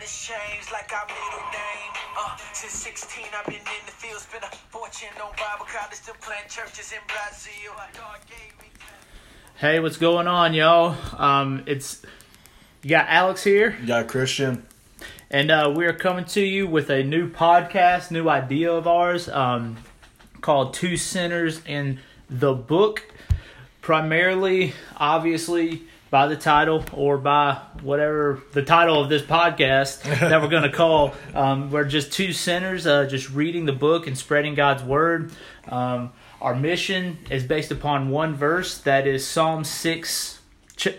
has changed like our middle name. Uh, since 16, I've been in the field, spent a fortune on Bible college, still plant churches in Brazil. God gave me Hey, what's going on, y'all? Um, it's you got Alex here, You got Christian. and uh, we are coming to you with a new podcast, new idea of ours, um, called Two Sinners and the Book. Primarily, obviously, by the title or by whatever the title of this podcast that we're going to call. Um, we're just two sinners, uh, just reading the book and spreading God's word. Um, our mission is based upon one verse that is Psalm six,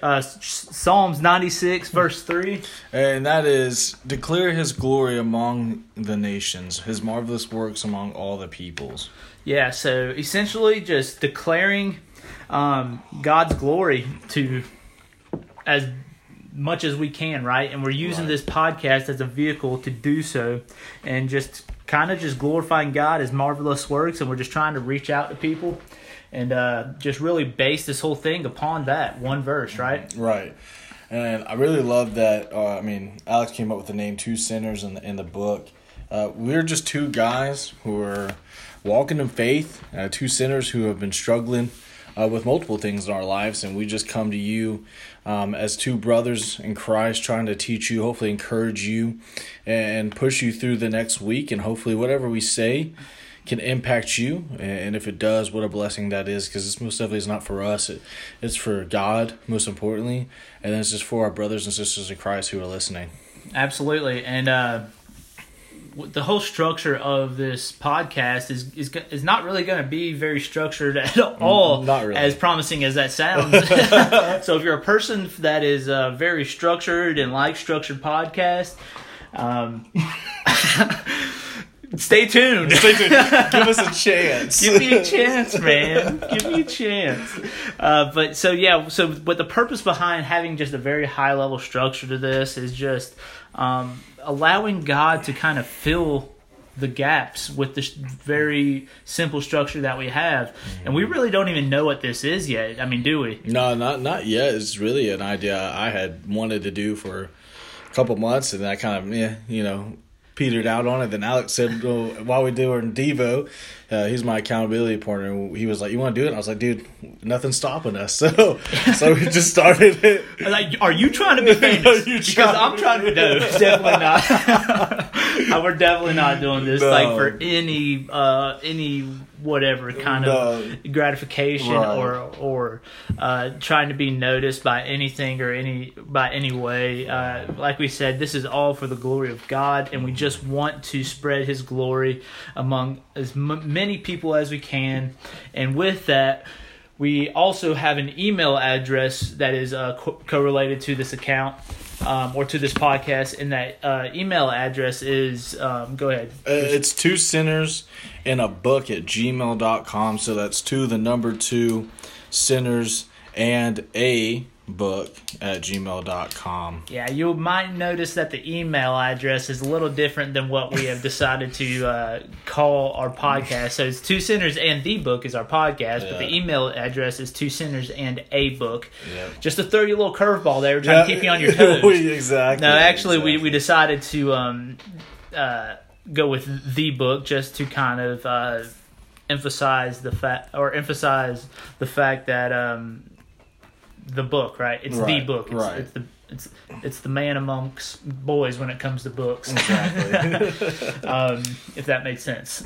uh, Psalms ninety six, verse three. And that is declare his glory among the nations, his marvelous works among all the peoples. Yeah, so essentially just declaring um, God's glory to as much as we can, right? And we're using Right. this podcast as a vehicle to do so and just kind of just glorifying God as marvelous works. And we're just trying to reach out to people and uh, just really base this whole thing upon that one verse, right? Right. And I really love that. Uh, I mean, Alex came up with the name Two Sinners in the, in the book. Uh, we're just two guys who are walking in faith, uh, two sinners who have been struggling uh, with multiple things in our lives. And we just come to you um, as two brothers in Christ, trying to teach you, hopefully, encourage you, and push you through the next week. And hopefully, whatever we say, can impact you and if it does what a blessing that is because this most definitely is not for us it, it's for god most importantly and it's just for our brothers and sisters in christ who are listening Absolutely, and uh, the whole structure of this podcast is is is not really going to be very structured at all. Not really. as promising as that sounds. so if you're a person that is uh, very structured and like structured podcast, um, stay tuned. give us a chance Give me a chance, man. Give me a chance. Uh, but so yeah, so but the purpose behind having just a very high level structure to this is just um, allowing God to kind of fill the gaps with this very simple structure that we have, and we really don't even know what this is yet. I mean, do we? no not not yet it's really an idea i had wanted to do for a couple months and i kind of yeah you know petered out on it then alex said well, while we do our devo uh, he's my accountability partner he was like you want to do it i was like dude nothing's stopping us so so we just started it Like, are you trying to be famous? you because trying I'm to trying to. No, definitely not. We're definitely not doing this No. like for any uh any whatever kind of gratification Right. or or uh trying to be noticed by anything or any by any way. Uh, like we said, this is all for the glory of God, and we just want to spread His glory among as m- many people as we can. And with that. We also have an email address that is uh, co- correlated to this account um, or to this podcast, and that uh, email address is um, go ahead. Uh, it's two sinners in a book at gmail.com. So that's two, the number two, sinners, and a book at gmail.com. Yeah, you might notice that the email address is a little different than what we have decided to uh, call our podcast. So it's two sinners and the book is our podcast, but the email address is two sinners and a book. Yep. Just to throw you a little curveball there, trying to keep you on your toes. We- exactly. No, actually, we, we decided to um, uh, go with the book just to kind of uh, emphasize the fact or emphasize the fact that um, the book, right? It's the book. It's, right. it's the it's it's the man amongst boys when it comes to books. Exactly. um, if that makes sense.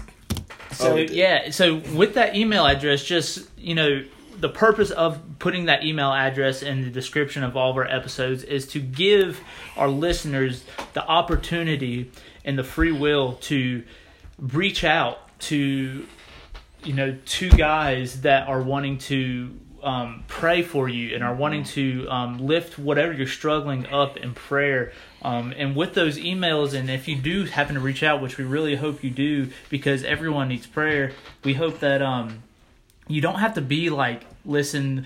So Oh, yeah, so with that email address, just you know, the purpose of putting that email address in the description of all of our episodes is to give our listeners the opportunity and the free will to reach out to you know two guys that are wanting to um, pray for you and are wanting to um, lift whatever you're struggling up in prayer. Um, and with those emails and if you do happen to reach out which we really hope you do because everyone needs prayer we hope that um, you don't have to be like listen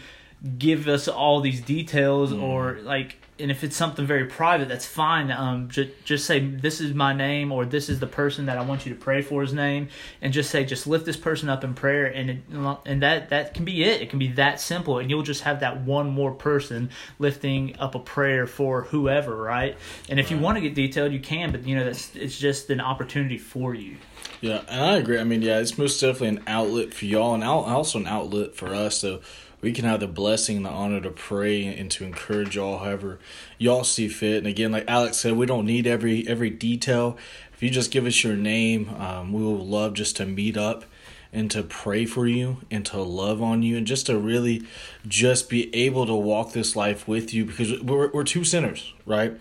give us all these details or like and if it's something very private, that's fine. Um, just just say this is my name or this is the person that I want you to pray for his name, and just say just lift this person up in prayer, and it, and that that can be it. It can be that simple, and you'll just have that one more person lifting up a prayer for whoever, right? And if you want to get detailed, you can, but you know that's it's just an opportunity for you. Yeah, and I agree. I mean, yeah, it's most definitely an outlet for y'all, and also an outlet for us. So we can have the blessing and the honor to pray and to encourage y'all however y'all see fit. And again, like Alex said, we don't need every every detail. If you just give us your name, um, we will love just to meet up and to pray for you and to love on you and just to really just be able to walk this life with you because we're, we're two sinners, right?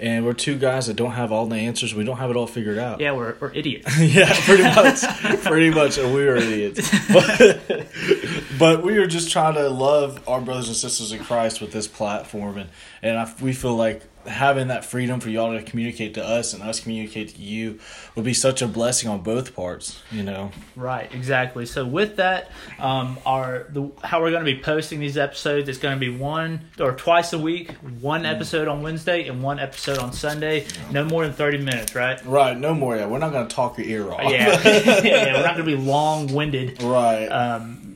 And we're two guys that don't have all the answers. We don't have it all figured out. Yeah, we're, we're idiots. yeah, pretty much. pretty much. We are idiots. But, but we are just trying to love our brothers and sisters in Christ with this platform. And, and I, we feel like having that freedom for y'all to communicate to us and us communicate to you would be such a blessing on both parts you know? Right exactly. So with that um our the how we're going to be posting these episodes it's going to be one or twice a week one mm. episode on wednesday and one episode on sunday. No more than 30 minutes right? Right no more yeah we're not going to talk your ear off. Yeah. yeah, yeah we're not going to be long-winded. Right. Um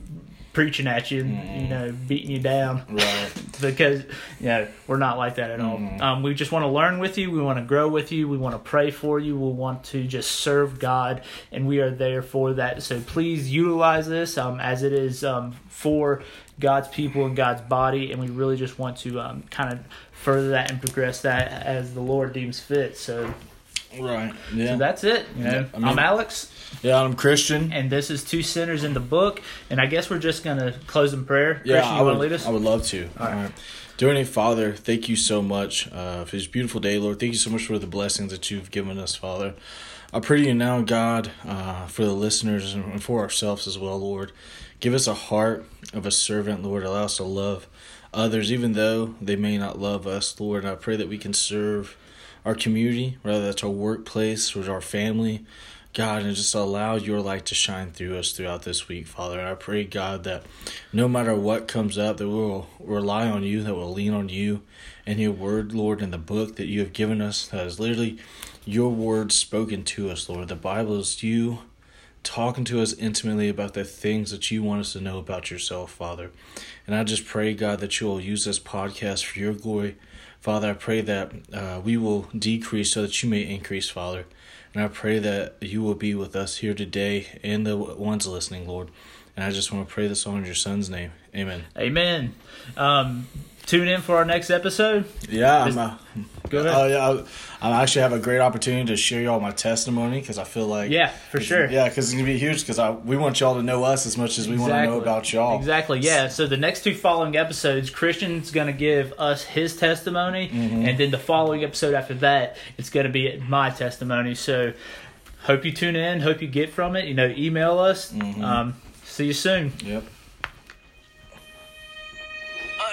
preaching at you, mm. you know, beating you down. Right. because, you know, we're not like that at all. Mm. Um, we just want to learn with you. We want to grow with you. We want to pray for you. We want to just serve God, and we are there for that. So please utilize this um, as it is um, for God's people and God's body, and we really just want to um, kind of further that and progress that as the Lord deems fit. So, right. Yeah. So that's it. You know, yeah, I mean, I'm Alex. Yeah, I'm Christian. And this is Two Sinners and the Book. And I guess we're just going to close in prayer. Yeah, Christian, I would, lead us? I would love to. All right. All right. Dear Heavenly Father, thank you so much uh, for this beautiful day, Lord. Thank you so much for the blessings that you've given us, Father. I pray to you now, God, uh, for the listeners and for ourselves as well, Lord. Give us a heart of a servant, Lord. Allow us to love others, even though they may not love us, Lord. And I pray that we can serve our community, whether that's our workplace or our family, God, and just allow your light to shine through us throughout this week, Father. And I pray, God, that no matter what comes up, that we'll rely on you, that we'll lean on you and your word, Lord, in the book that you have given us, that is literally your word spoken to us, Lord. The Bible is you talking to us intimately about the things that you want us to know about yourself, Father. And I just pray, God, that you will use this podcast for your glory. Father, I pray that uh, we will decrease so that you may increase, Father. And I pray that you will be with us here today and the ones listening, Lord. And I just want to pray this all in your son's name. Amen. Amen. Um, tune in for our next episode. Yeah, I'm, uh, go ahead. Oh yeah, I, actually have a great opportunity to share y'all my testimony because I feel like yeah, for sure. Yeah, because it's gonna be huge because we want y'all to know us as much as we exactly. want to know about y'all. Exactly. Yeah. So the next two following episodes, Christian's gonna give us his testimony, mm-hmm. and then the following episode after that, it's gonna be my testimony. So hope you tune in. Hope you get from it. You know, email us. Mm-hmm. Um, see you soon. Yep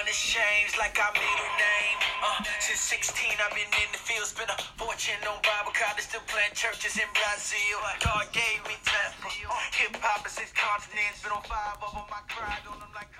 unashamed like our middle name. Uh, since 16, I've been in the field, spent a fortune on Bible college, still plant churches in Brazil. God gave me temper. Hip hop is his continents, been on five of them. I cried on them like.